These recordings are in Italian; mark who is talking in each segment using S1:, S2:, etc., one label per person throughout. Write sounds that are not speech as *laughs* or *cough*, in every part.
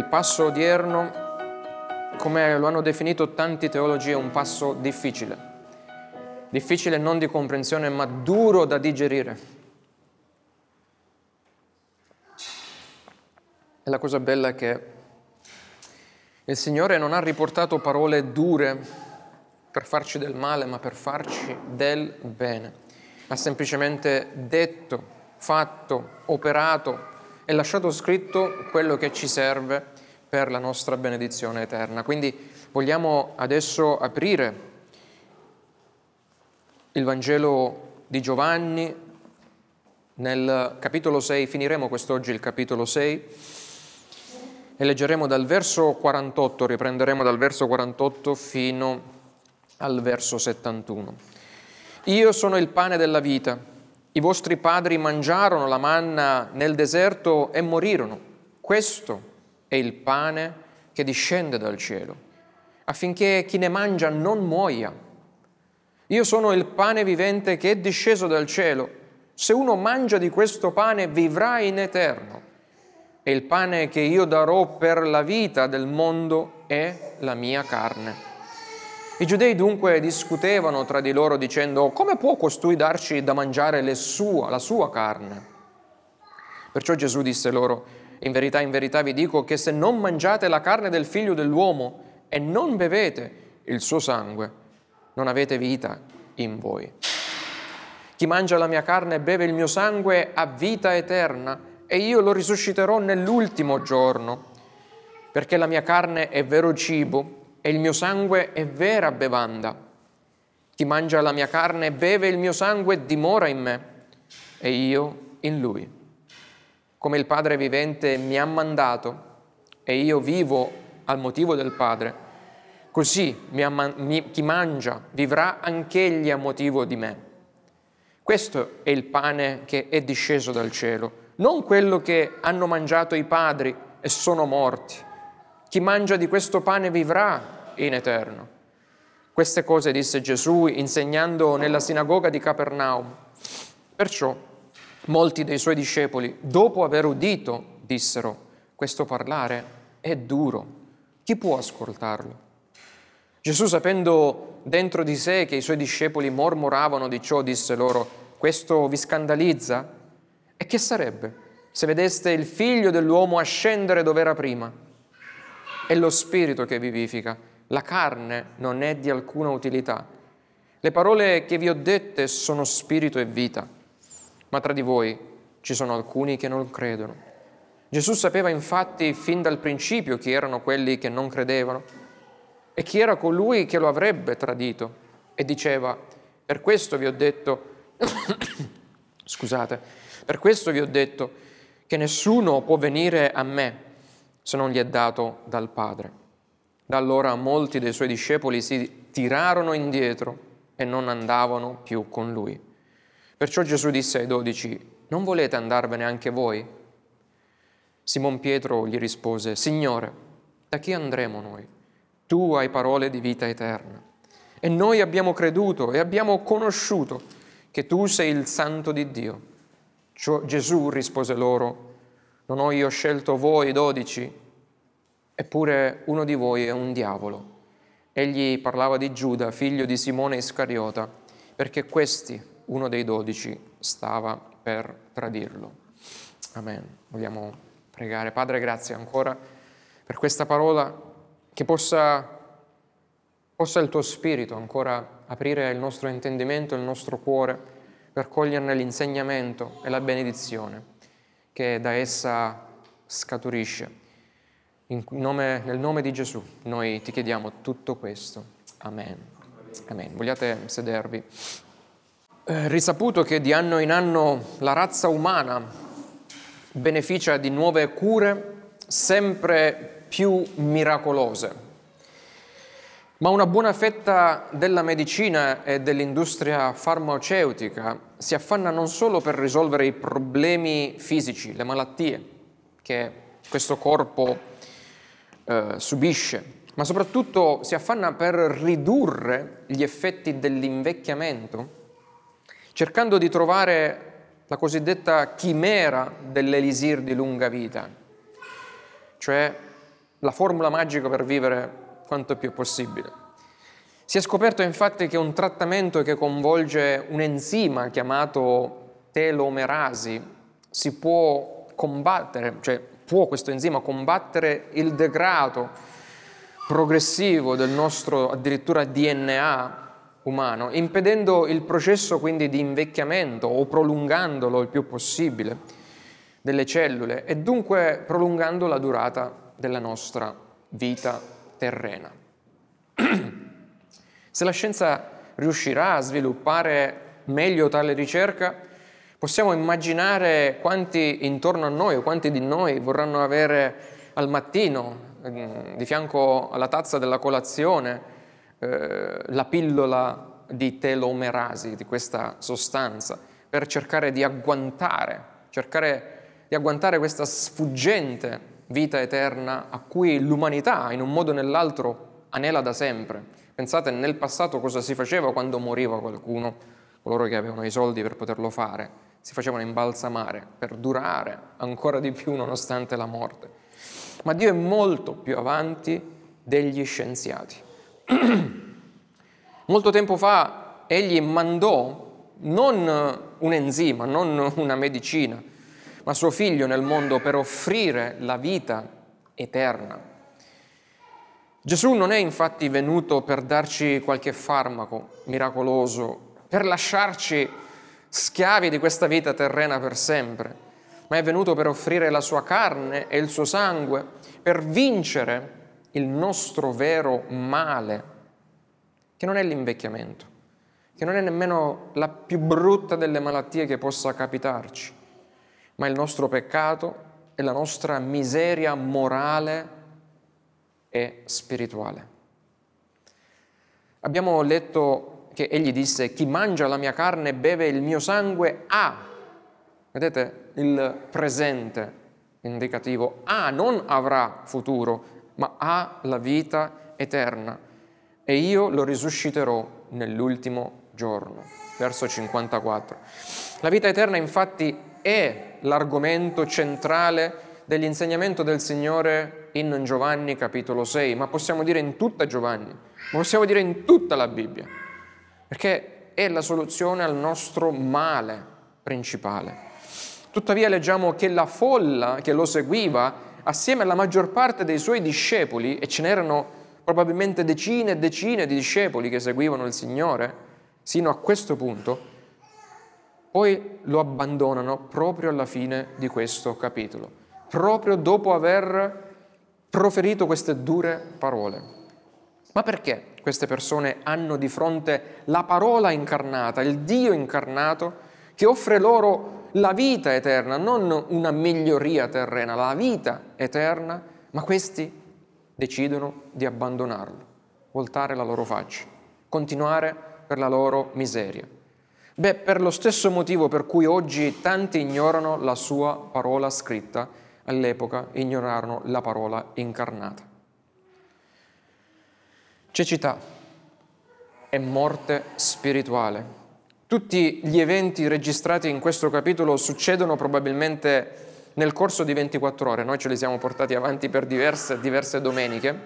S1: il passo odierno, come lo hanno definito tanti teologi, è un passo difficile. Difficile non di comprensione, ma duro da digerire. E la cosa bella è che il Signore non ha riportato parole dure per farci del male, ma per farci del bene. Ha semplicemente detto, fatto, operato e lasciato scritto quello che ci serve per la nostra benedizione eterna. Quindi vogliamo adesso aprire il Vangelo di Giovanni nel capitolo 6, finiremo quest'oggi il capitolo 6 e leggeremo dal verso 48, riprenderemo dal verso 48 fino al verso 71. Io sono il pane della vita. I vostri padri mangiarono la manna nel deserto e morirono. Questo è il pane che discende dal cielo, affinché chi ne mangia non muoia. Io sono il pane vivente che è disceso dal cielo. Se uno mangia di questo pane vivrà in eterno. E il pane che io darò per la vita del mondo è la mia carne. I giudei dunque discutevano tra di loro dicendo come può costui darci da mangiare sua, la sua carne? Perciò Gesù disse loro, in verità, in verità vi dico che se non mangiate la carne del figlio dell'uomo e non bevete il suo sangue, non avete vita in voi. Chi mangia la mia carne e beve il mio sangue ha vita eterna e io lo risusciterò nell'ultimo giorno, perché la mia carne è vero cibo e il mio sangue è vera bevanda. Chi mangia la mia carne e beve il mio sangue dimora in me e io in lui. Come il Padre vivente mi ha mandato e io vivo al motivo del Padre, così chi mangia vivrà anch'egli a motivo di me. Questo è il pane che è disceso dal cielo, non quello che hanno mangiato i padri e sono morti chi mangia di questo pane vivrà in eterno. Queste cose disse Gesù insegnando nella sinagoga di Capernaum. Perciò molti dei suoi discepoli, dopo aver udito, dissero, questo parlare è duro, chi può ascoltarlo? Gesù, sapendo dentro di sé che i suoi discepoli mormoravano di ciò, disse loro, questo vi scandalizza? E che sarebbe se vedeste il figlio dell'uomo ascendere dove era prima? È lo spirito che vivifica, la carne non è di alcuna utilità. Le parole che vi ho dette sono spirito e vita, ma tra di voi ci sono alcuni che non credono. Gesù sapeva infatti fin dal principio chi erano quelli che non credevano e chi era colui che lo avrebbe tradito e diceva, per questo vi ho detto, *coughs* scusate, per questo vi ho detto che nessuno può venire a me se non gli è dato dal Padre. Da allora molti dei suoi discepoli si tirarono indietro e non andavano più con lui. Perciò Gesù disse ai dodici, non volete andarvene anche voi? Simon Pietro gli rispose, Signore, da chi andremo noi? Tu hai parole di vita eterna. E noi abbiamo creduto e abbiamo conosciuto che tu sei il santo di Dio. Ciò, Gesù rispose loro, non ho io scelto voi dodici, eppure uno di voi è un diavolo. Egli parlava di Giuda, figlio di Simone Iscariota, perché questi, uno dei dodici, stava per tradirlo. Amen. Vogliamo pregare. Padre, grazie ancora per questa parola, che possa, possa il tuo spirito ancora aprire il nostro intendimento, il nostro cuore, per coglierne l'insegnamento e la benedizione che da essa scaturisce. Nome, nel nome di Gesù noi ti chiediamo tutto questo. Amen. Amen. Vogliate sedervi? Eh, risaputo che di anno in anno la razza umana beneficia di nuove cure sempre più miracolose, ma una buona fetta della medicina e dell'industria farmaceutica si affanna non solo per risolvere i problemi fisici, le malattie che questo corpo eh, subisce, ma soprattutto si affanna per ridurre gli effetti dell'invecchiamento, cercando di trovare la cosiddetta chimera dell'elisir di lunga vita, cioè la formula magica per vivere quanto più possibile. Si è scoperto infatti che un trattamento che coinvolge un enzima chiamato telomerasi si può combattere, cioè può questo enzima combattere il degrado progressivo del nostro addirittura DNA umano, impedendo il processo quindi di invecchiamento o prolungandolo il più possibile delle cellule e dunque prolungando la durata della nostra vita terrena. *clears throat* Se la scienza riuscirà a sviluppare meglio tale ricerca, possiamo immaginare quanti intorno a noi o quanti di noi vorranno avere al mattino Ehm, di fianco alla tazza della colazione eh, la pillola di telomerasi, di questa sostanza, per cercare di agguantare, cercare di agguantare questa sfuggente vita eterna a cui l'umanità, in un modo o nell'altro, anela da sempre. Pensate nel passato cosa si faceva quando moriva qualcuno, coloro che avevano i soldi per poterlo fare, si facevano imbalsamare per durare ancora di più nonostante la morte ma Dio è molto più avanti degli scienziati. *clears throat* molto tempo fa egli mandò non un enzima, non una medicina, ma suo figlio nel mondo per offrire la vita eterna. Gesù non è infatti venuto per darci qualche farmaco miracoloso, per lasciarci schiavi di questa vita terrena per sempre ma è venuto per offrire la sua carne e il suo sangue, per vincere il nostro vero male, che non è l'invecchiamento, che non è nemmeno la più brutta delle malattie che possa capitarci, ma il nostro peccato e la nostra miseria morale e spirituale. Abbiamo letto che egli disse, chi mangia la mia carne e beve il mio sangue ha Vedete il presente indicativo. Ha non avrà futuro, ma ha la vita eterna. E io lo risusciterò nell'ultimo giorno. Verso 54. La vita eterna infatti è l'argomento centrale dell'insegnamento del Signore in Giovanni capitolo 6, ma possiamo dire in tutta Giovanni, ma possiamo dire in tutta la Bibbia, perché è la soluzione al nostro male principale. Tuttavia leggiamo che la folla che lo seguiva, assieme alla maggior parte dei suoi discepoli, e ce n'erano probabilmente decine e decine di discepoli che seguivano il Signore, sino a questo punto, poi lo abbandonano proprio alla fine di questo capitolo, proprio dopo aver proferito queste dure parole. Ma perché queste persone hanno di fronte la parola incarnata, il Dio incarnato, che offre loro la vita eterna, non una miglioria terrena, la vita eterna, ma questi decidono di abbandonarlo, voltare la loro faccia, continuare per la loro miseria. Beh, per lo stesso motivo per cui oggi tanti ignorano la sua parola scritta, all'epoca ignorarono la parola incarnata. Cecità e morte spirituale tutti gli eventi registrati in questo capitolo succedono probabilmente nel corso di 24 ore, noi ce li siamo portati avanti per diverse, diverse domeniche,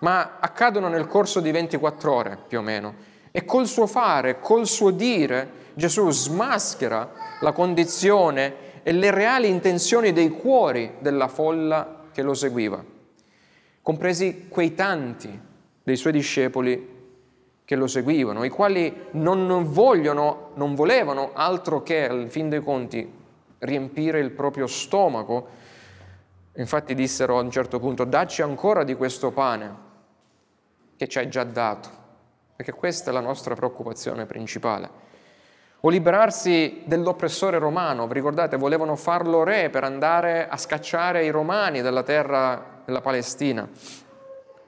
S1: ma accadono nel corso di 24 ore più o meno. E col suo fare, col suo dire, Gesù smaschera la condizione e le reali intenzioni dei cuori della folla che lo seguiva, compresi quei tanti dei suoi discepoli che lo seguivano, i quali non vogliono, non volevano altro che, al fin dei conti, riempire il proprio stomaco. Infatti dissero a un certo punto, dacci ancora di questo pane che ci hai già dato, perché questa è la nostra preoccupazione principale. O liberarsi dell'oppressore romano, vi ricordate, volevano farlo re per andare a scacciare i romani dalla terra della Palestina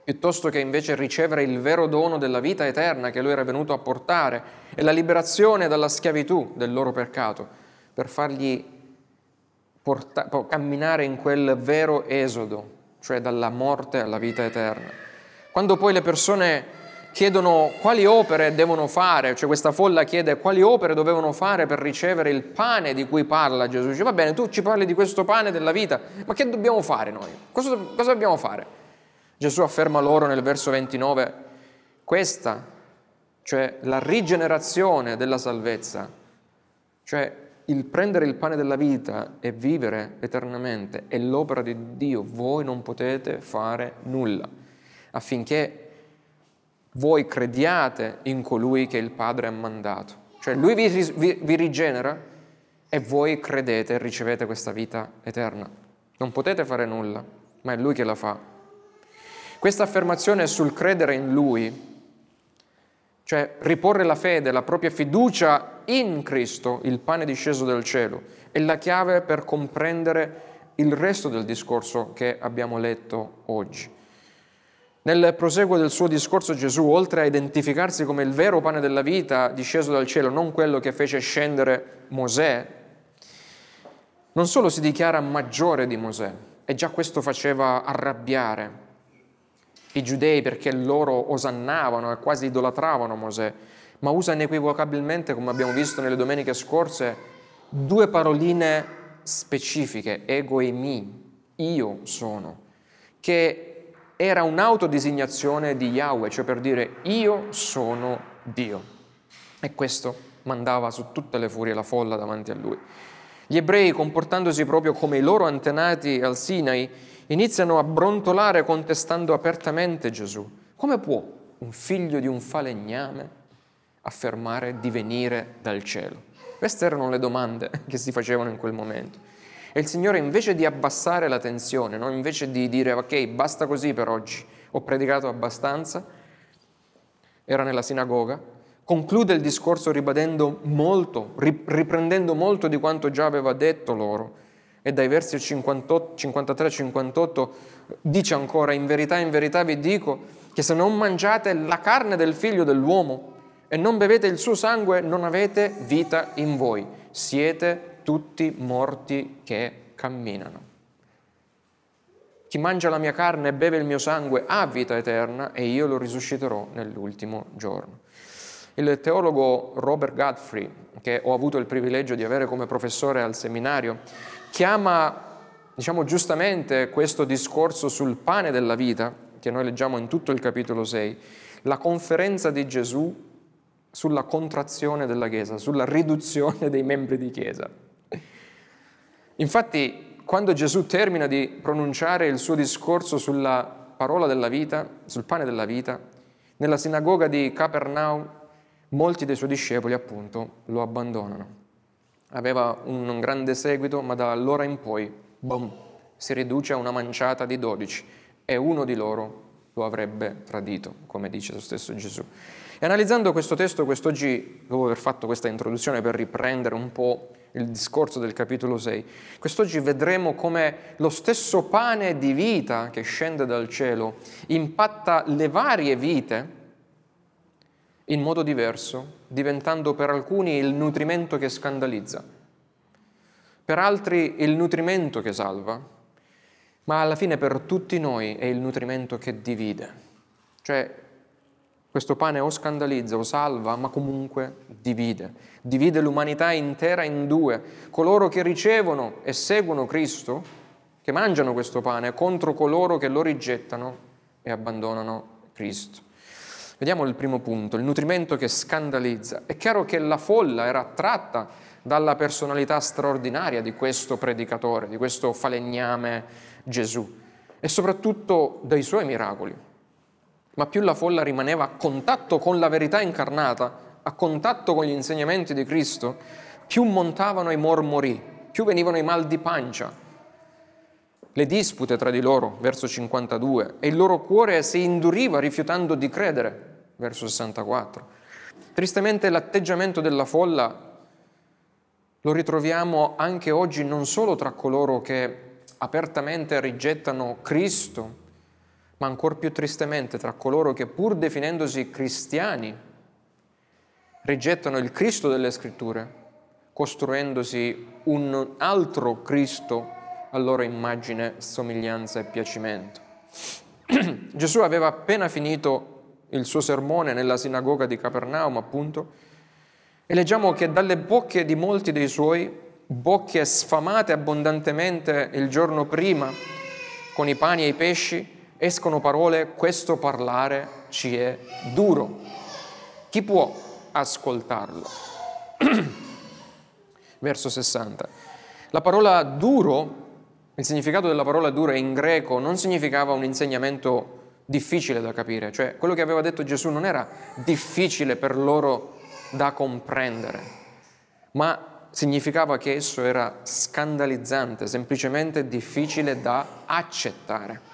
S1: piuttosto che invece ricevere il vero dono della vita eterna che lui era venuto a portare e la liberazione dalla schiavitù del loro peccato, per fargli porta- camminare in quel vero esodo, cioè dalla morte alla vita eterna. Quando poi le persone chiedono quali opere devono fare, cioè questa folla chiede quali opere dovevano fare per ricevere il pane di cui parla Gesù, dice va bene, tu ci parli di questo pane della vita, ma che dobbiamo fare noi? Cosa, cosa dobbiamo fare? Gesù afferma loro nel verso 29, questa, cioè la rigenerazione della salvezza, cioè il prendere il pane della vita e vivere eternamente è l'opera di Dio, voi non potete fare nulla affinché voi crediate in colui che il Padre ha mandato. Cioè lui vi, vi, vi rigenera e voi credete e ricevete questa vita eterna. Non potete fare nulla, ma è lui che la fa. Questa affermazione sul credere in lui cioè riporre la fede, la propria fiducia in Cristo, il pane disceso dal cielo, è la chiave per comprendere il resto del discorso che abbiamo letto oggi. Nel proseguo del suo discorso Gesù, oltre a identificarsi come il vero pane della vita disceso dal cielo, non quello che fece scendere Mosè, non solo si dichiara maggiore di Mosè, e già questo faceva arrabbiare i giudei perché loro osannavano e quasi idolatravano Mosè, ma usa inequivocabilmente, come abbiamo visto nelle domeniche scorse, due paroline specifiche, ego e mi, io sono, che era un'autodesignazione di Yahweh, cioè per dire io sono Dio. E questo mandava su tutte le furie la folla davanti a lui. Gli ebrei, comportandosi proprio come i loro antenati al Sinai, iniziano a brontolare contestando apertamente Gesù. Come può un figlio di un falegname affermare di venire dal cielo? Queste erano le domande *laughs* che si facevano in quel momento. E il Signore invece di abbassare la tensione, no? invece di dire ok, basta così per oggi, ho predicato abbastanza, era nella sinagoga, conclude il discorso ribadendo molto, riprendendo molto di quanto già aveva detto loro e dai versi 53-58 dice ancora, in verità, in verità vi dico che se non mangiate la carne del figlio dell'uomo e non bevete il suo sangue, non avete vita in voi, siete tutti morti che camminano. Chi mangia la mia carne e beve il mio sangue ha vita eterna e io lo risusciterò nell'ultimo giorno. Il teologo Robert Godfrey, che ho avuto il privilegio di avere come professore al seminario, chiama, diciamo giustamente, questo discorso sul pane della vita, che noi leggiamo in tutto il capitolo 6, la conferenza di Gesù sulla contrazione della Chiesa, sulla riduzione *laughs* dei membri di Chiesa. Infatti, quando Gesù termina di pronunciare il suo discorso sulla parola della vita, sul pane della vita, nella sinagoga di Capernaum, molti dei suoi discepoli appunto lo abbandonano aveva un grande seguito, ma da allora in poi, boom, si riduce a una manciata di dodici e uno di loro lo avrebbe tradito, come dice lo stesso Gesù. E analizzando questo testo quest'oggi, dopo aver fatto questa introduzione per riprendere un po' il discorso del capitolo 6, quest'oggi vedremo come lo stesso pane di vita che scende dal cielo impatta le varie vite in modo diverso, diventando per alcuni il nutrimento che scandalizza, per altri il nutrimento che salva, ma alla fine per tutti noi è il nutrimento che divide. Cioè questo pane o scandalizza o salva, ma comunque divide. Divide l'umanità intera in due. Coloro che ricevono e seguono Cristo, che mangiano questo pane, contro coloro che lo rigettano e abbandonano Cristo. Vediamo il primo punto, il nutrimento che scandalizza. È chiaro che la folla era attratta dalla personalità straordinaria di questo predicatore, di questo falegname Gesù e soprattutto dai suoi miracoli. Ma più la folla rimaneva a contatto con la verità incarnata, a contatto con gli insegnamenti di Cristo, più montavano i mormori, più venivano i mal di pancia, le dispute tra di loro, verso 52, e il loro cuore si induriva rifiutando di credere verso 64. Tristemente l'atteggiamento della folla lo ritroviamo anche oggi non solo tra coloro che apertamente rigettano Cristo, ma ancora più tristemente tra coloro che pur definendosi cristiani rigettano il Cristo delle scritture, costruendosi un altro Cristo a loro immagine, somiglianza e piacimento. *clears throat* Gesù aveva appena finito il suo sermone nella sinagoga di Capernaum, appunto, e leggiamo che dalle bocche di molti dei suoi, bocche sfamate abbondantemente il giorno prima con i pani e i pesci, escono parole, questo parlare ci è duro. Chi può ascoltarlo? *clears throat* Verso 60. La parola duro, il significato della parola duro in greco non significava un insegnamento difficile da capire, cioè quello che aveva detto Gesù non era difficile per loro da comprendere, ma significava che esso era scandalizzante, semplicemente difficile da accettare.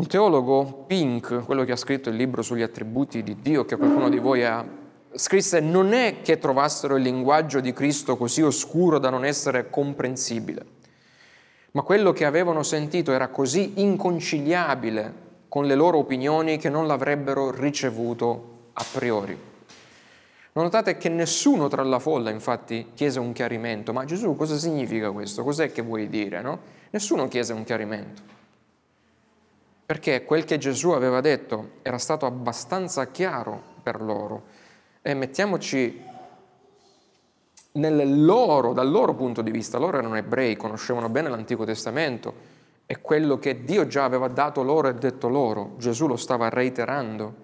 S1: Un teologo, Pink, quello che ha scritto il libro sugli attributi di Dio, che qualcuno di voi ha, scrisse non è che trovassero il linguaggio di Cristo così oscuro da non essere comprensibile, ma quello che avevano sentito era così inconciliabile con le loro opinioni che non l'avrebbero ricevuto a priori. Notate che nessuno tra la folla infatti chiese un chiarimento, ma Gesù cosa significa questo? Cos'è che vuoi dire? No? Nessuno chiese un chiarimento perché quel che Gesù aveva detto era stato abbastanza chiaro per loro. E mettiamoci nel loro, dal loro punto di vista, loro erano ebrei, conoscevano bene l'Antico Testamento e quello che Dio già aveva dato loro e detto loro, Gesù lo stava reiterando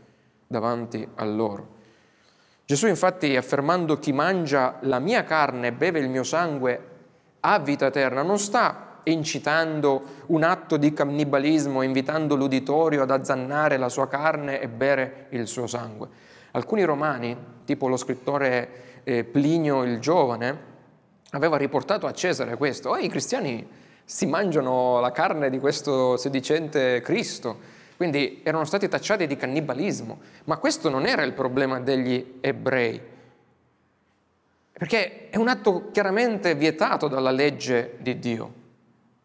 S1: davanti a loro. Gesù infatti affermando chi mangia la mia carne e beve il mio sangue ha vita eterna, non sta incitando un atto di cannibalismo, invitando l'uditorio ad azzannare la sua carne e bere il suo sangue. Alcuni romani, tipo lo scrittore eh, Plinio il Giovane, aveva riportato a Cesare questo, oh, i cristiani si mangiano la carne di questo sedicente Cristo, quindi erano stati tacciati di cannibalismo, ma questo non era il problema degli ebrei, perché è un atto chiaramente vietato dalla legge di Dio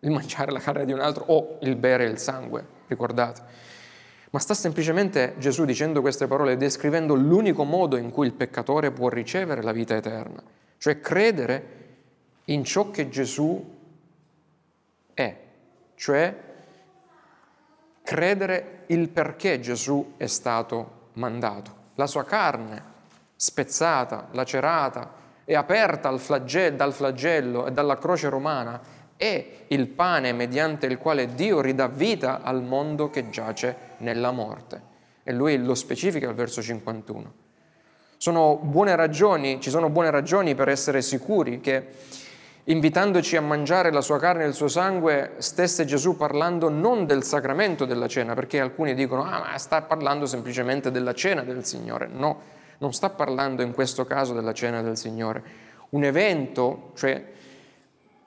S1: il mangiare la carne di un altro o il bere il sangue, ricordate. Ma sta semplicemente Gesù dicendo queste parole descrivendo l'unico modo in cui il peccatore può ricevere la vita eterna, cioè credere in ciò che Gesù è, cioè credere il perché Gesù è stato mandato. La sua carne spezzata, lacerata e aperta dal flagello e dalla croce romana è il pane mediante il quale Dio ridà vita al mondo che giace nella morte. E lui lo specifica al verso 51. Sono buone ragioni, ci sono buone ragioni per essere sicuri che invitandoci a mangiare la sua carne e il suo sangue, stesse Gesù parlando non del sacramento della cena, perché alcuni dicono, ah, ma sta parlando semplicemente della cena del Signore. No, non sta parlando in questo caso della cena del Signore. Un evento, cioè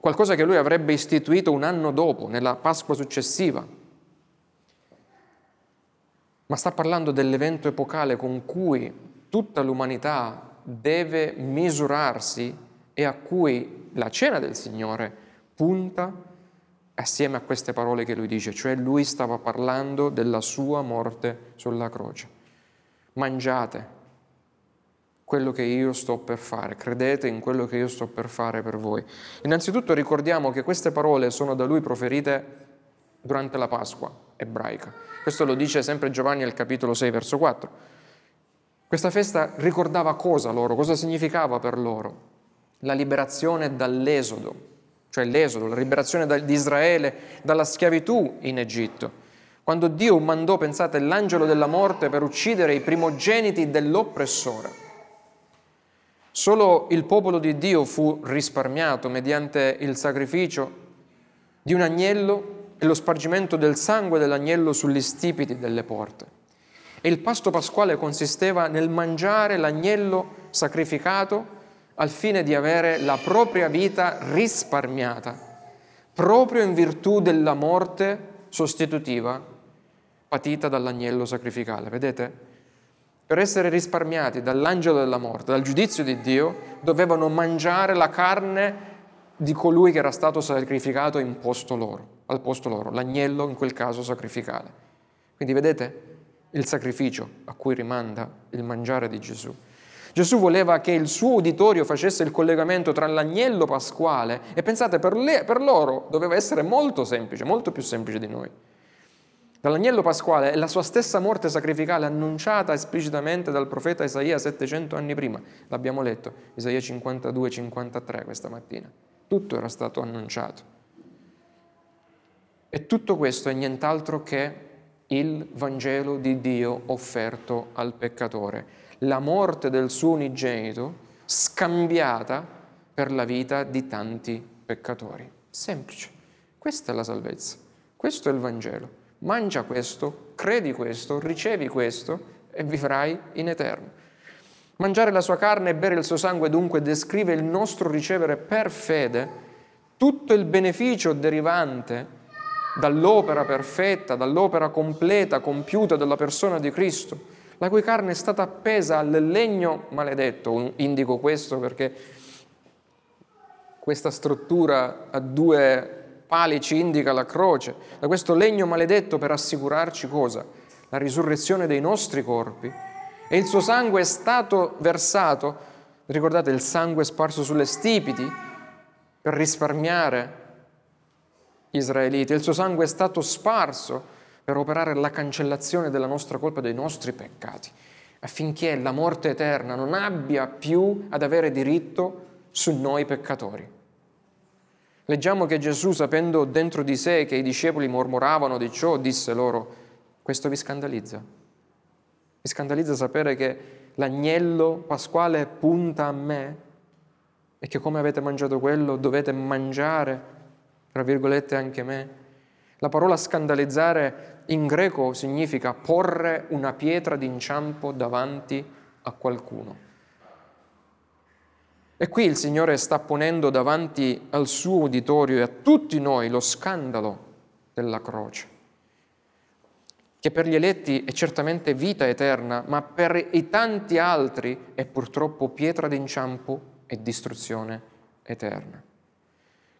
S1: qualcosa che lui avrebbe istituito un anno dopo, nella Pasqua successiva. Ma sta parlando dell'evento epocale con cui tutta l'umanità deve misurarsi e a cui la cena del Signore punta assieme a queste parole che lui dice, cioè lui stava parlando della sua morte sulla croce. Mangiate, quello che io sto per fare, credete in quello che io sto per fare per voi. Innanzitutto ricordiamo che queste parole sono da lui proferite durante la Pasqua ebraica. Questo lo dice sempre Giovanni al capitolo 6, verso 4. Questa festa ricordava cosa loro, cosa significava per loro? La liberazione dall'esodo, cioè l'esodo, la liberazione di Israele dalla schiavitù in Egitto. Quando Dio mandò, pensate, l'angelo della morte per uccidere i primogeniti dell'oppressore. Solo il popolo di Dio fu risparmiato mediante il sacrificio di un agnello e lo spargimento del sangue dell'agnello sugli stipiti delle porte. E il pasto pasquale consisteva nel mangiare l'agnello sacrificato al fine di avere la propria vita risparmiata, proprio in virtù della morte sostitutiva patita dall'agnello sacrificale. Vedete? Per essere risparmiati dall'angelo della morte, dal giudizio di Dio, dovevano mangiare la carne di colui che era stato sacrificato posto loro, al posto loro, l'agnello in quel caso sacrificale. Quindi vedete il sacrificio a cui rimanda il mangiare di Gesù. Gesù voleva che il suo uditorio facesse il collegamento tra l'agnello pasquale e pensate, per, le, per loro doveva essere molto semplice, molto più semplice di noi dall'agnello pasquale è la sua stessa morte sacrificale annunciata esplicitamente dal profeta Isaia 700 anni prima. L'abbiamo letto, Isaia 52-53 questa mattina. Tutto era stato annunciato. E tutto questo è nient'altro che il Vangelo di Dio offerto al peccatore, la morte del suo unigenito scambiata per la vita di tanti peccatori. Semplice. Questa è la salvezza. Questo è il Vangelo. Mangia questo, credi questo, ricevi questo e vivrai in eterno. Mangiare la sua carne e bere il suo sangue dunque descrive il nostro ricevere per fede tutto il beneficio derivante dall'opera perfetta, dall'opera completa, compiuta della persona di Cristo, la cui carne è stata appesa al legno maledetto. Indico questo perché questa struttura a due pali ci indica la croce, da questo legno maledetto per assicurarci cosa? La risurrezione dei nostri corpi. E il suo sangue è stato versato, ricordate il sangue sparso sulle stipiti, per risparmiare gli israeliti. Il suo sangue è stato sparso per operare la cancellazione della nostra colpa, dei nostri peccati, affinché la morte eterna non abbia più ad avere diritto su noi peccatori. Leggiamo che Gesù, sapendo dentro di sé che i discepoli mormoravano di ciò, disse loro, questo vi scandalizza. Vi scandalizza sapere che l'agnello pasquale punta a me e che come avete mangiato quello dovete mangiare tra virgolette anche me. La parola scandalizzare in greco significa porre una pietra d'inciampo davanti a qualcuno. E qui il Signore sta ponendo davanti al suo uditorio e a tutti noi lo scandalo della croce, che per gli eletti è certamente vita eterna, ma per i tanti altri è purtroppo pietra d'inciampo e distruzione eterna.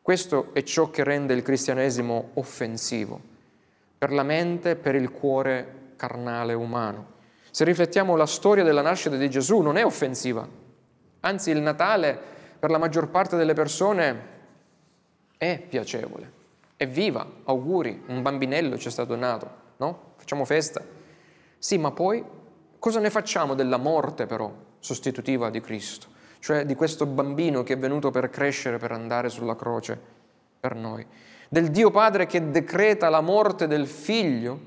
S1: Questo è ciò che rende il cristianesimo offensivo per la mente e per il cuore carnale umano. Se riflettiamo la storia della nascita di Gesù non è offensiva, anzi il Natale per la maggior parte delle persone è piacevole, è viva, auguri, un bambinello ci è stato nato, no? Facciamo festa. Sì, ma poi cosa ne facciamo della morte però sostitutiva di Cristo? cioè di questo bambino che è venuto per crescere, per andare sulla croce per noi, del Dio Padre che decreta la morte del figlio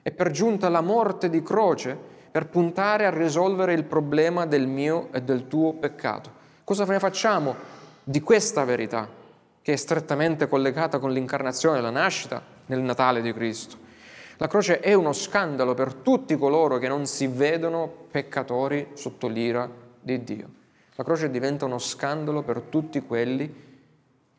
S1: e per giunta la morte di croce per puntare a risolvere il problema del mio e del tuo peccato. Cosa ne facciamo di questa verità che è strettamente collegata con l'incarnazione, la nascita nel Natale di Cristo? La croce è uno scandalo per tutti coloro che non si vedono peccatori sotto l'ira di Dio. La croce diventa uno scandalo per tutti quelli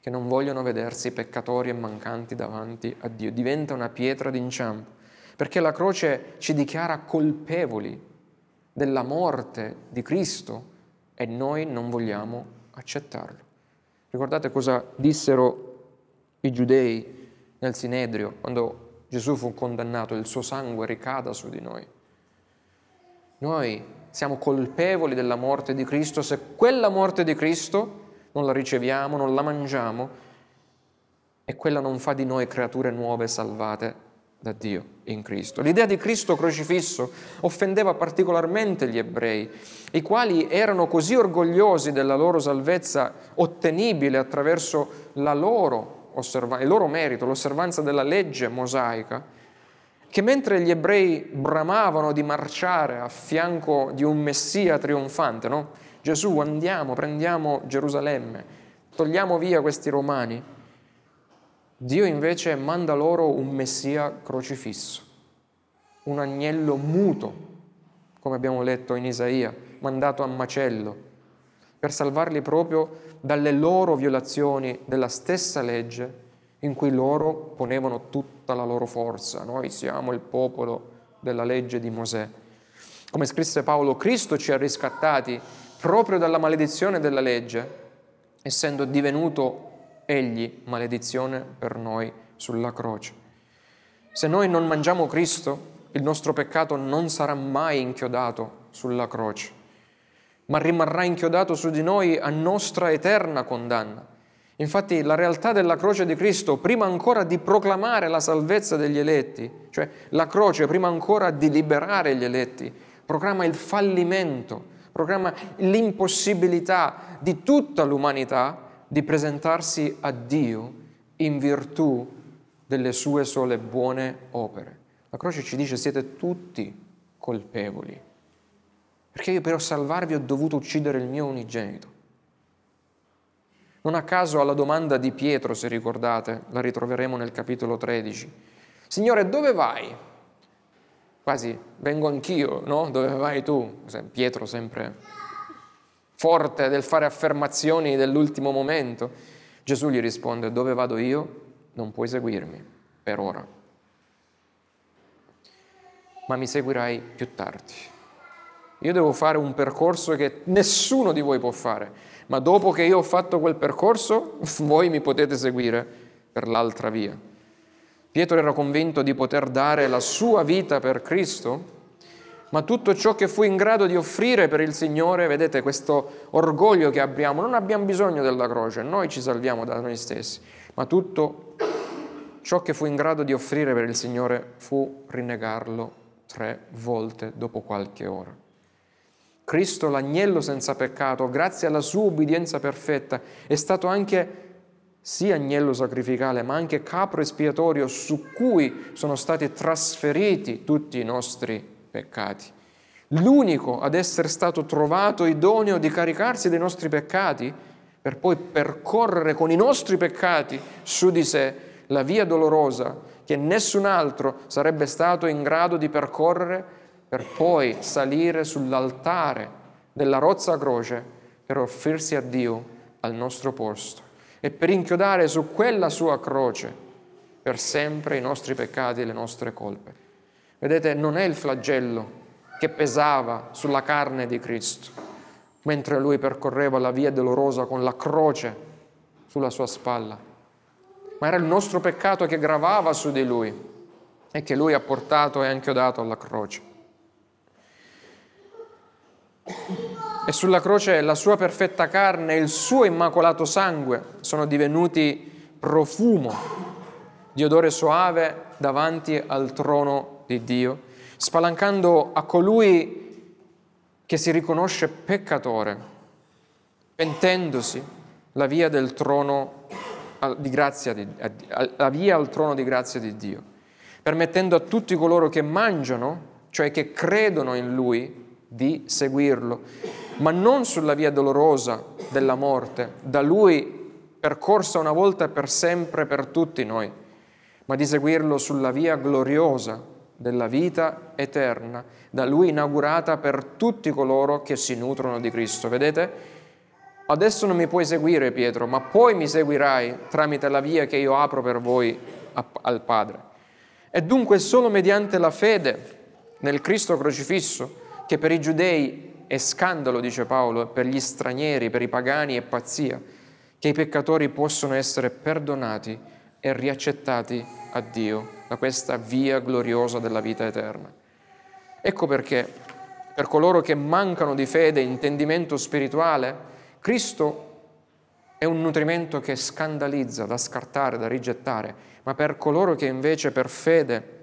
S1: che non vogliono vedersi peccatori e mancanti davanti a Dio. Diventa una pietra d'inciampo, perché la croce ci dichiara colpevoli della morte di Cristo e noi non vogliamo accettarlo. Ricordate cosa dissero i giudei nel Sinedrio quando Gesù fu condannato, il suo sangue ricada su di noi. Noi siamo colpevoli della morte di Cristo se quella morte di Cristo non la riceviamo, non la mangiamo e quella non fa di noi creature nuove salvate da Dio in Cristo. L'idea di Cristo crocifisso offendeva particolarmente gli ebrei, i quali erano così orgogliosi della loro salvezza ottenibile attraverso loro osserva- il loro merito, l'osservanza della legge mosaica, che mentre gli ebrei bramavano di marciare a fianco di un Messia trionfante, no? Gesù andiamo, prendiamo Gerusalemme, togliamo via questi romani, Dio invece manda loro un Messia crocifisso, un agnello muto, come abbiamo letto in Isaia, mandato a macello, per salvarli proprio dalle loro violazioni della stessa legge in cui loro ponevano tutta la loro forza. Noi siamo il popolo della legge di Mosè. Come scrisse Paolo, Cristo ci ha riscattati proprio dalla maledizione della legge, essendo divenuto egli maledizione per noi sulla croce. Se noi non mangiamo Cristo, il nostro peccato non sarà mai inchiodato sulla croce, ma rimarrà inchiodato su di noi a nostra eterna condanna. Infatti la realtà della croce di Cristo, prima ancora di proclamare la salvezza degli eletti, cioè la croce prima ancora di liberare gli eletti, proclama il fallimento, proclama l'impossibilità di tutta l'umanità di presentarsi a Dio in virtù delle sue sole buone opere. La croce ci dice siete tutti colpevoli, perché io per salvarvi ho dovuto uccidere il mio unigenito. Non a caso alla domanda di Pietro, se ricordate, la ritroveremo nel capitolo 13. Signore, dove vai? Quasi, vengo anch'io, no? Dove vai tu? Pietro sempre forte del fare affermazioni dell'ultimo momento. Gesù gli risponde, dove vado io non puoi seguirmi per ora, ma mi seguirai più tardi. Io devo fare un percorso che nessuno di voi può fare, ma dopo che io ho fatto quel percorso, *laughs* voi mi potete seguire per l'altra via. Pietro era convinto di poter dare la sua vita per Cristo ma tutto ciò che fu in grado di offrire per il Signore, vedete questo orgoglio che abbiamo, non abbiamo bisogno della croce, noi ci salviamo da noi stessi, ma tutto ciò che fu in grado di offrire per il Signore fu rinnegarlo tre volte dopo qualche ora. Cristo, l'agnello senza peccato, grazie alla sua ubbidienza perfetta, è stato anche sì agnello sacrificale, ma anche capro espiatorio su cui sono stati trasferiti tutti i nostri peccati. L'unico ad essere stato trovato idoneo di caricarsi dei nostri peccati per poi percorrere con i nostri peccati su di sé la via dolorosa che nessun altro sarebbe stato in grado di percorrere per poi salire sull'altare della rozza croce per offrirsi a Dio al nostro posto e per inchiodare su quella sua croce per sempre i nostri peccati e le nostre colpe. Vedete, non è il flagello che pesava sulla carne di Cristo, mentre lui percorreva la via dolorosa con la croce sulla sua spalla, ma era il nostro peccato che gravava su di lui e che lui ha portato e anchiodato alla croce. E sulla croce la sua perfetta carne e il suo immacolato sangue sono divenuti profumo di odore soave davanti al trono di Dio, spalancando a colui che si riconosce peccatore, pentendosi la via del trono di grazia di, la via al trono di grazia di Dio, permettendo a tutti coloro che mangiano, cioè che credono in Lui, di seguirlo, ma non sulla via dolorosa della morte, da Lui percorsa una volta per sempre per tutti noi, ma di seguirlo sulla via gloriosa della vita eterna, da Lui inaugurata per tutti coloro che si nutrono di Cristo. Vedete? Adesso non mi puoi seguire, Pietro, ma poi mi seguirai tramite la via che io apro per voi al Padre. E dunque solo mediante la fede nel Cristo crocifisso, che per i giudei è scandalo, dice Paolo, per gli stranieri, per i pagani è pazzia, che i peccatori possono essere perdonati e riaccettati a Dio da questa via gloriosa della vita eterna. Ecco perché per coloro che mancano di fede e intendimento spirituale, Cristo è un nutrimento che scandalizza, da scartare, da rigettare, ma per coloro che invece per fede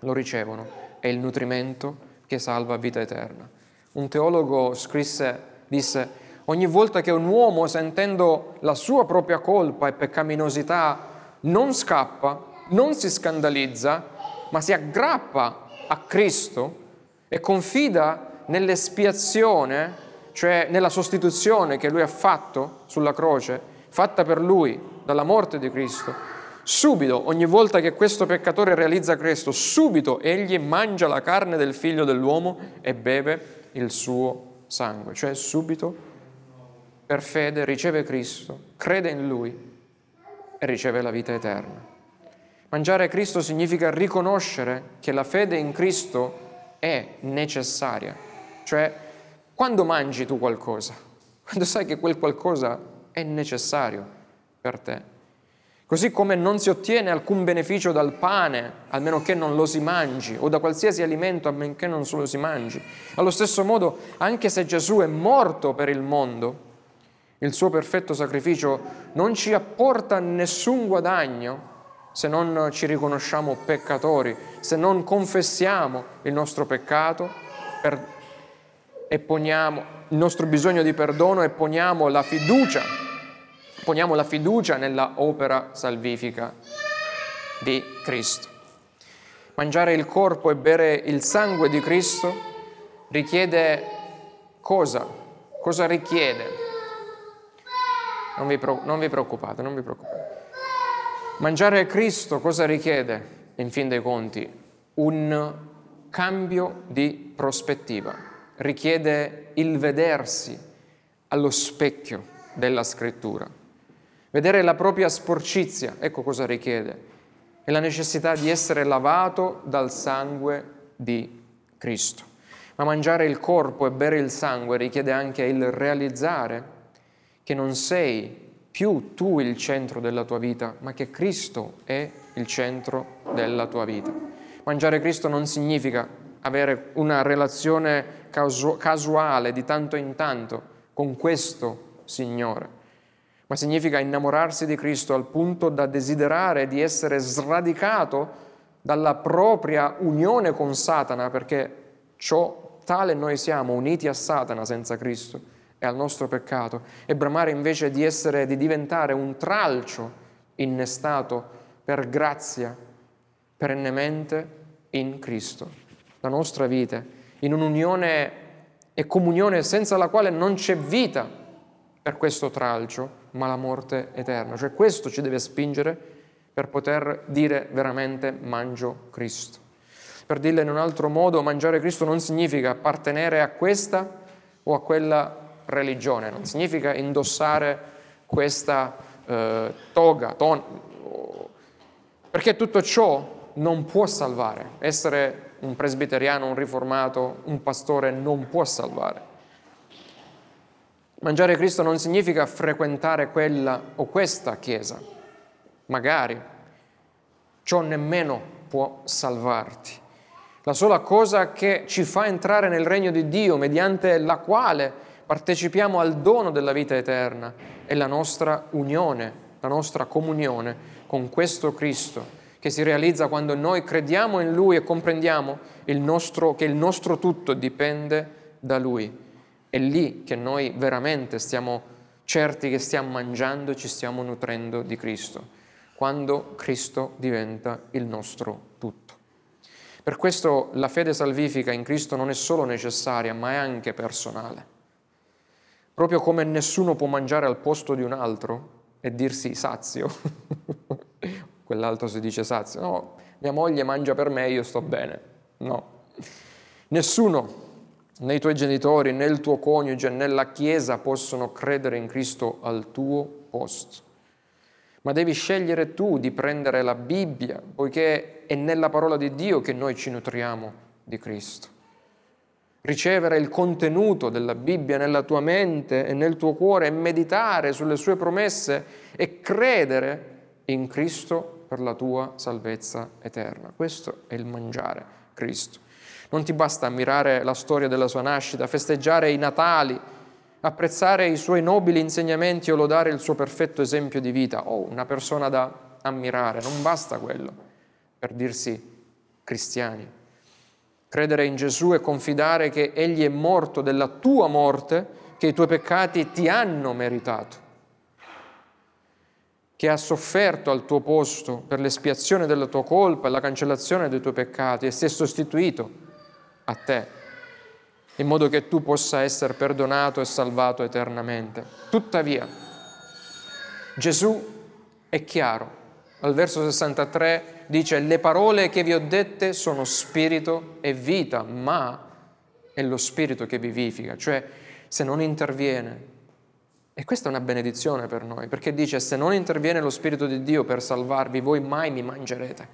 S1: lo ricevono è il nutrimento che salva vita eterna. Un teologo scrisse, disse, ogni volta che un uomo sentendo la sua propria colpa e peccaminosità non scappa, non si scandalizza, ma si aggrappa a Cristo e confida nell'espiazione, cioè nella sostituzione che lui ha fatto sulla croce, fatta per lui dalla morte di Cristo. Subito, ogni volta che questo peccatore realizza questo, subito egli mangia la carne del figlio dell'uomo e beve il suo sangue, cioè subito per fede riceve Cristo, crede in lui e riceve la vita eterna. Mangiare Cristo significa riconoscere che la fede in Cristo è necessaria. Cioè, quando mangi tu qualcosa, quando sai che quel qualcosa è necessario per te. Così come non si ottiene alcun beneficio dal pane, almeno che non lo si mangi, o da qualsiasi alimento, almeno che non lo si mangi. Allo stesso modo, anche se Gesù è morto per il mondo, il suo perfetto sacrificio non ci apporta nessun guadagno se non ci riconosciamo peccatori, se non confessiamo il nostro peccato per, e poniamo il nostro bisogno di perdono e poniamo la fiducia, poniamo la fiducia nella opera salvifica di Cristo. Mangiare il corpo e bere il sangue di Cristo richiede cosa? Cosa richiede? Non vi, non vi preoccupate, non vi preoccupate. Mangiare Cristo cosa richiede? In fin dei conti, un cambio di prospettiva. Richiede il vedersi allo specchio della scrittura. Vedere la propria sporcizia, ecco cosa richiede è la necessità di essere lavato dal sangue di Cristo. Ma mangiare il corpo e bere il sangue richiede anche il realizzare che non sei più tu il centro della tua vita, ma che Cristo è il centro della tua vita. Mangiare Cristo non significa avere una relazione casu- casuale di tanto in tanto con questo Signore ma significa innamorarsi di Cristo al punto da desiderare di essere sradicato dalla propria unione con Satana, perché ciò tale noi siamo uniti a Satana senza Cristo e al nostro peccato, e bramare invece di essere, di diventare un tralcio innestato per grazia perennemente in Cristo. La nostra vita in un'unione e comunione senza la quale non c'è vita per questo tralcio, ma la morte eterna. Cioè questo ci deve spingere per poter dire veramente mangio Cristo. Per dirla in un altro modo, mangiare Cristo non significa appartenere a questa o a quella religione, non significa indossare questa eh, toga, ton, perché tutto ciò non può salvare. Essere un presbiteriano, un riformato, un pastore non può salvare. Mangiare Cristo non significa frequentare quella o questa chiesa, magari. Ciò nemmeno può salvarti. La sola cosa che ci fa entrare nel regno di Dio, mediante la quale partecipiamo al dono della vita eterna, è la nostra unione, la nostra comunione con questo Cristo, che si realizza quando noi crediamo in Lui e comprendiamo il nostro, che il nostro tutto dipende da Lui. È lì che noi veramente stiamo certi che stiamo mangiando e ci stiamo nutrendo di Cristo, quando Cristo diventa il nostro tutto. Per questo la fede salvifica in Cristo non è solo necessaria, ma è anche personale. Proprio come nessuno può mangiare al posto di un altro e dirsi sazio, *laughs* quell'altro si dice sazio, no, mia moglie mangia per me, io sto bene. No, nessuno né i tuoi genitori, né il tuo coniuge, né la Chiesa possono credere in Cristo al tuo posto. Ma devi scegliere tu di prendere la Bibbia, poiché è nella parola di Dio che noi ci nutriamo di Cristo. Ricevere il contenuto della Bibbia nella tua mente e nel tuo cuore e meditare sulle sue promesse e credere in Cristo per la tua salvezza eterna. Questo è il mangiare Cristo. Non ti basta ammirare la storia della sua nascita, festeggiare i Natali, apprezzare i suoi nobili insegnamenti o lodare il suo perfetto esempio di vita. Oh, una persona da ammirare, non basta quello per dirsi cristiani. Credere in Gesù e confidare che Egli è morto della tua morte, che i tuoi peccati ti hanno meritato, che ha sofferto al tuo posto per l'espiazione della tua colpa e la cancellazione dei tuoi peccati e si è sostituito a te, in modo che tu possa essere perdonato e salvato eternamente. Tuttavia, Gesù è chiaro. Al verso 63 dice, le parole che vi ho dette sono spirito e vita, ma è lo spirito che vivifica, cioè se non interviene. E questa è una benedizione per noi, perché dice, se non interviene lo Spirito di Dio per salvarvi, voi mai mi mangerete.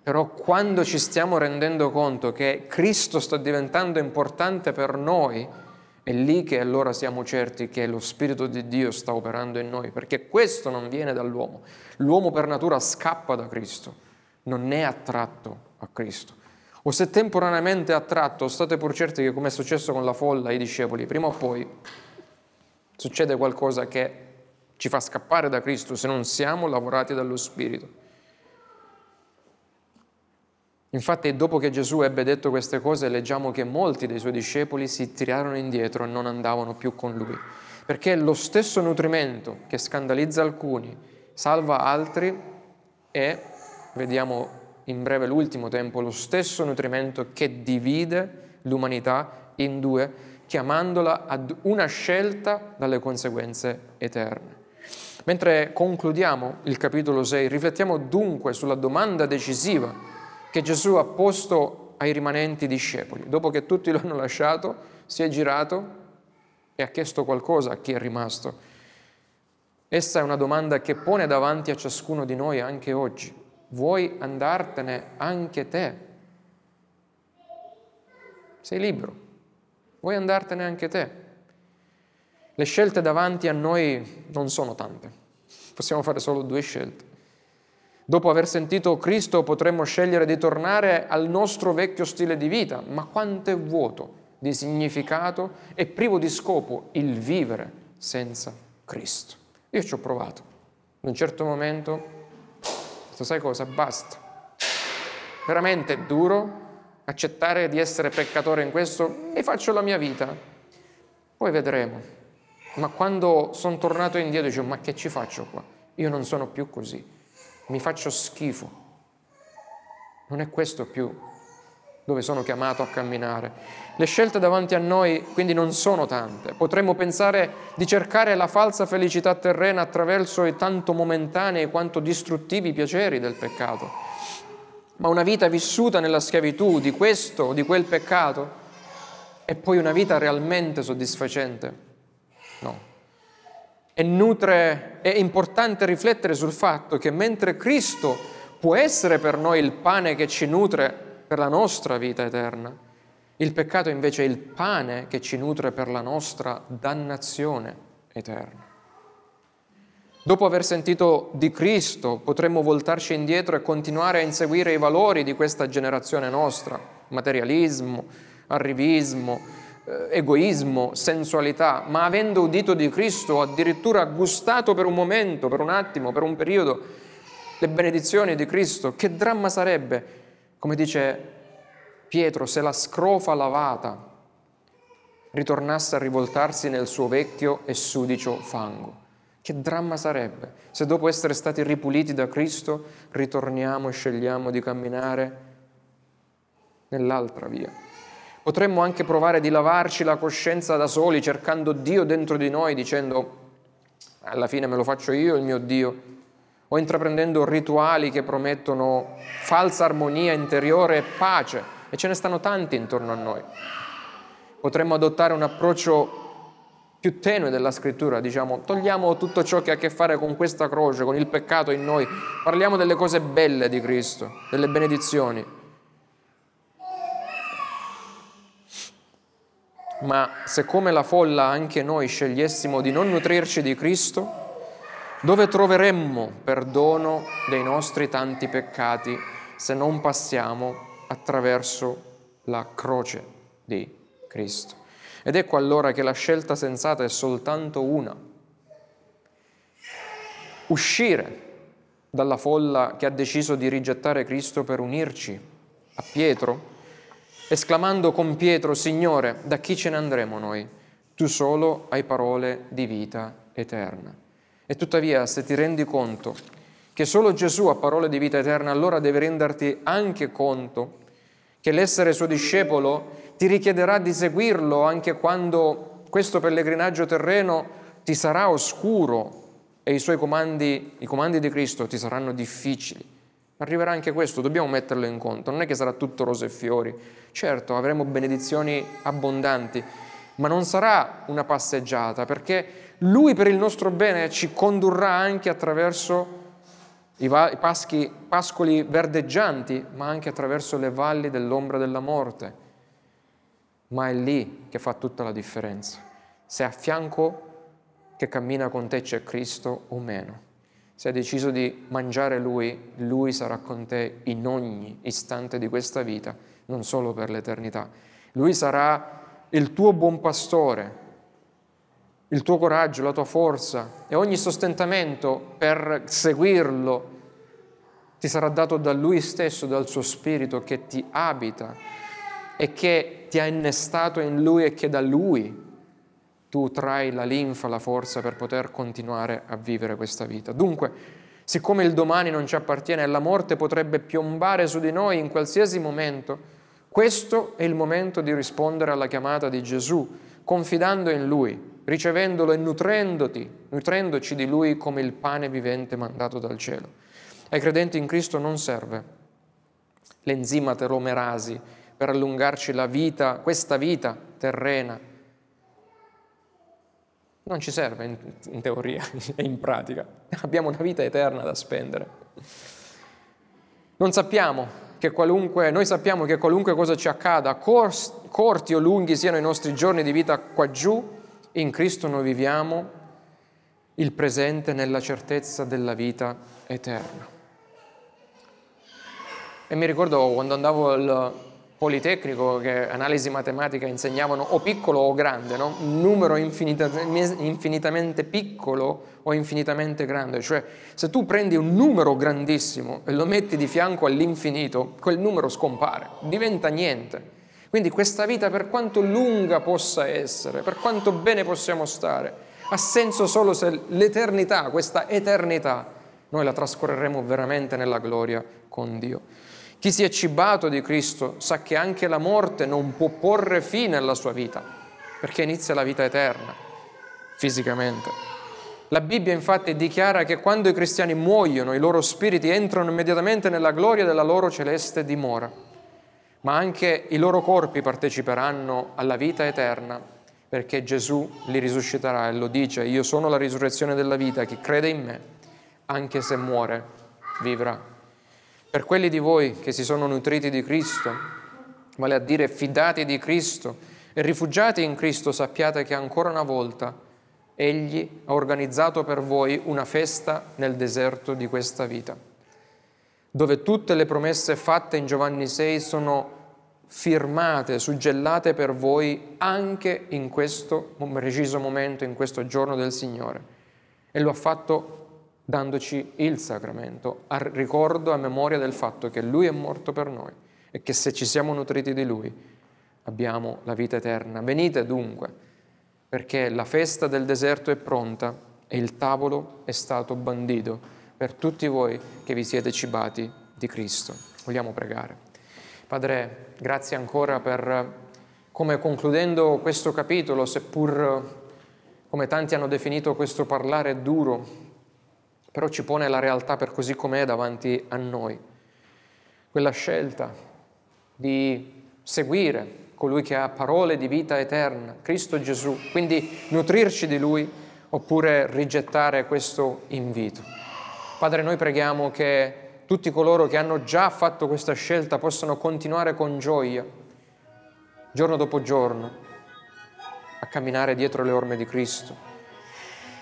S1: Però quando ci stiamo rendendo conto che Cristo sta diventando importante per noi, è lì che allora siamo certi che lo Spirito di Dio sta operando in noi, perché questo non viene dall'uomo. L'uomo per natura scappa da Cristo, non è attratto a Cristo. O se temporaneamente attratto, state pur certi che come è successo con la folla, i discepoli, prima o poi succede qualcosa che ci fa scappare da Cristo se non siamo lavorati dallo Spirito. Infatti dopo che Gesù ebbe detto queste cose leggiamo che molti dei suoi discepoli si tirarono indietro e non andavano più con lui, perché lo stesso nutrimento che scandalizza alcuni, salva altri, è vediamo in breve l'ultimo tempo, lo stesso nutrimento che divide l'umanità in due, chiamandola ad una scelta dalle conseguenze eterne. Mentre concludiamo il capitolo 6, riflettiamo dunque sulla domanda decisiva che Gesù ha posto ai rimanenti discepoli. Dopo che tutti lo hanno lasciato, si è girato e ha chiesto qualcosa a chi è rimasto. Essa è una domanda che pone davanti a ciascuno di noi anche oggi. Vuoi andartene anche te? Sei libero. Vuoi andartene anche te? Le scelte davanti a noi non sono tante. Possiamo fare solo due scelte. Dopo aver sentito Cristo potremmo scegliere di tornare al nostro vecchio stile di vita, ma quanto è vuoto di significato e privo di scopo il vivere senza Cristo. Io ci ho provato. In un certo momento, sai cosa? Basta. Veramente è duro accettare di essere peccatore in questo e faccio la mia vita. Poi vedremo. Ma quando sono tornato indietro dicevo, ma che ci faccio qua? Io non sono più così. Mi faccio schifo. Non è questo più dove sono chiamato a camminare. Le scelte davanti a noi quindi non sono tante. Potremmo pensare di cercare la falsa felicità terrena attraverso i tanto momentanei quanto distruttivi piaceri del peccato. Ma una vita vissuta nella schiavitù di questo o di quel peccato è poi una vita realmente soddisfacente? No. E nutre, è importante riflettere sul fatto che mentre Cristo può essere per noi il pane che ci nutre per la nostra vita eterna. Il peccato invece è il pane che ci nutre per la nostra dannazione eterna. Dopo aver sentito di Cristo potremmo voltarci indietro e continuare a inseguire i valori di questa generazione nostra, materialismo, arrivismo, egoismo, sensualità, ma avendo udito di Cristo, addirittura gustato per un momento, per un attimo, per un periodo, le benedizioni di Cristo, che dramma sarebbe come dice Pietro, se la scrofa lavata ritornasse a rivoltarsi nel suo vecchio e sudicio fango. Che dramma sarebbe se dopo essere stati ripuliti da Cristo ritorniamo e scegliamo di camminare nell'altra via. Potremmo anche provare di lavarci la coscienza da soli cercando Dio dentro di noi dicendo alla fine me lo faccio io il mio Dio o intraprendendo rituali che promettono falsa armonia interiore e pace, e ce ne stanno tanti intorno a noi. Potremmo adottare un approccio più tenue della scrittura, diciamo, togliamo tutto ciò che ha a che fare con questa croce, con il peccato in noi, parliamo delle cose belle di Cristo, delle benedizioni. Ma se come la folla anche noi scegliessimo di non nutrirci di Cristo, dove troveremmo perdono dei nostri tanti peccati se non passiamo attraverso la croce di Cristo? Ed ecco allora che la scelta sensata è soltanto una. Uscire dalla folla che ha deciso di rigettare Cristo per unirci a Pietro, esclamando con Pietro, Signore, da chi ce ne andremo noi? Tu solo hai parole di vita eterna. E tuttavia, se ti rendi conto che solo Gesù ha parole di vita eterna, allora devi renderti anche conto che l'essere suo discepolo ti richiederà di seguirlo anche quando questo pellegrinaggio terreno ti sarà oscuro e i suoi comandi, i comandi di Cristo ti saranno difficili. Arriverà anche questo, dobbiamo metterlo in conto. Non è che sarà tutto rose e fiori. Certo, avremo benedizioni abbondanti, ma non sarà una passeggiata perché lui per il nostro bene ci condurrà anche attraverso i, paschi, pascoli verdeggianti, ma anche attraverso le valli dell'ombra della morte. Ma è lì che fa tutta la differenza. Se a fianco che cammina con te c'è Cristo o meno. Se hai deciso di mangiare Lui, Lui sarà con te in ogni istante di questa vita, non solo per l'eternità. Lui sarà il tuo buon pastore, il tuo coraggio, la tua forza e ogni sostentamento per seguirlo ti sarà dato da Lui stesso, dal suo Spirito che ti abita e che ti ha innestato in Lui e che da Lui tu trai la linfa, la forza per poter continuare a vivere questa vita. Dunque, Siccome il domani non ci appartiene e la morte potrebbe piombare su di noi in qualsiasi momento, questo è il momento di rispondere alla chiamata di Gesù, confidando in Lui, ricevendolo e nutrendoti, nutrendoci di Lui come il pane vivente mandato dal cielo. Ai credenti in Cristo non serve l'enzima telomerasi per allungarci la vita, questa vita terrena. Non ci serve in, in teoria *laughs* e in pratica. Abbiamo una vita eterna da spendere. Non sappiamo che qualunque, noi sappiamo che qualunque cosa ci accada, corti o lunghi siano i nostri giorni di vita qua giù, in Cristo noi viviamo il presente nella certezza della vita eterna. E mi ricordo quando andavo al Politecnico che analisi matematica insegnavano o piccolo o grande, no? un numero infinitamente piccolo o infinitamente grande, cioè se tu prendi un numero grandissimo e lo metti di fianco all'infinito, quel numero scompare, diventa niente. Quindi questa vita, per quanto lunga possa essere, per quanto bene possiamo stare, ha senso solo se l'eternità, questa eternità, noi la trascorreremo veramente nella gloria con Dio. Chi si è cibato di Cristo sa che anche la morte non può porre fine alla sua vita, perché inizia la vita eterna, fisicamente. La Bibbia infatti dichiara che quando i cristiani muoiono, i loro spiriti entrano immediatamente nella gloria della loro celeste dimora, ma anche i loro corpi parteciperanno alla vita eterna, perché Gesù li risusciterà e lo dice, io sono la risurrezione della vita, chi crede in me, anche se muore, vivrà. Per quelli di voi che si sono nutriti di Cristo, vale a dire fidati di Cristo e rifugiati in Cristo, sappiate che ancora una volta Egli ha organizzato per voi una festa nel deserto di questa vita, dove tutte le promesse fatte in Giovanni 6 sono firmate, suggellate per voi anche in questo preciso momento, in questo giorno del Signore. E lo ha fatto dandoci il sacramento, a ricordo, a memoria del fatto che Lui è morto per noi e che se ci siamo nutriti di Lui abbiamo la vita eterna. Venite dunque, perché la festa del deserto è pronta e il tavolo è stato bandito per tutti voi che vi siete cibati di Cristo. Vogliamo pregare. Padre, grazie ancora per come concludendo questo capitolo, seppur come tanti hanno definito questo parlare duro, però ci pone la realtà per così com'è davanti a noi. Quella scelta di seguire colui che ha parole di vita eterna, Cristo Gesù, quindi nutrirci di Lui oppure rigettare questo invito. Padre, noi preghiamo che tutti coloro che hanno già fatto questa scelta possano continuare con gioia, giorno dopo giorno, a camminare dietro le orme di Cristo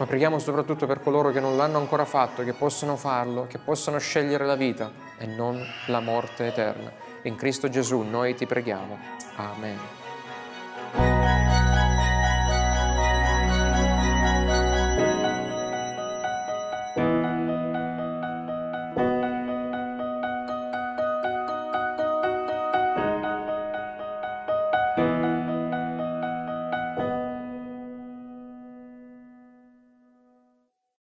S1: ma preghiamo soprattutto per coloro che non l'hanno ancora fatto, che possono farlo, che possono scegliere la vita e non la morte eterna. In Cristo Gesù noi ti preghiamo. Amen.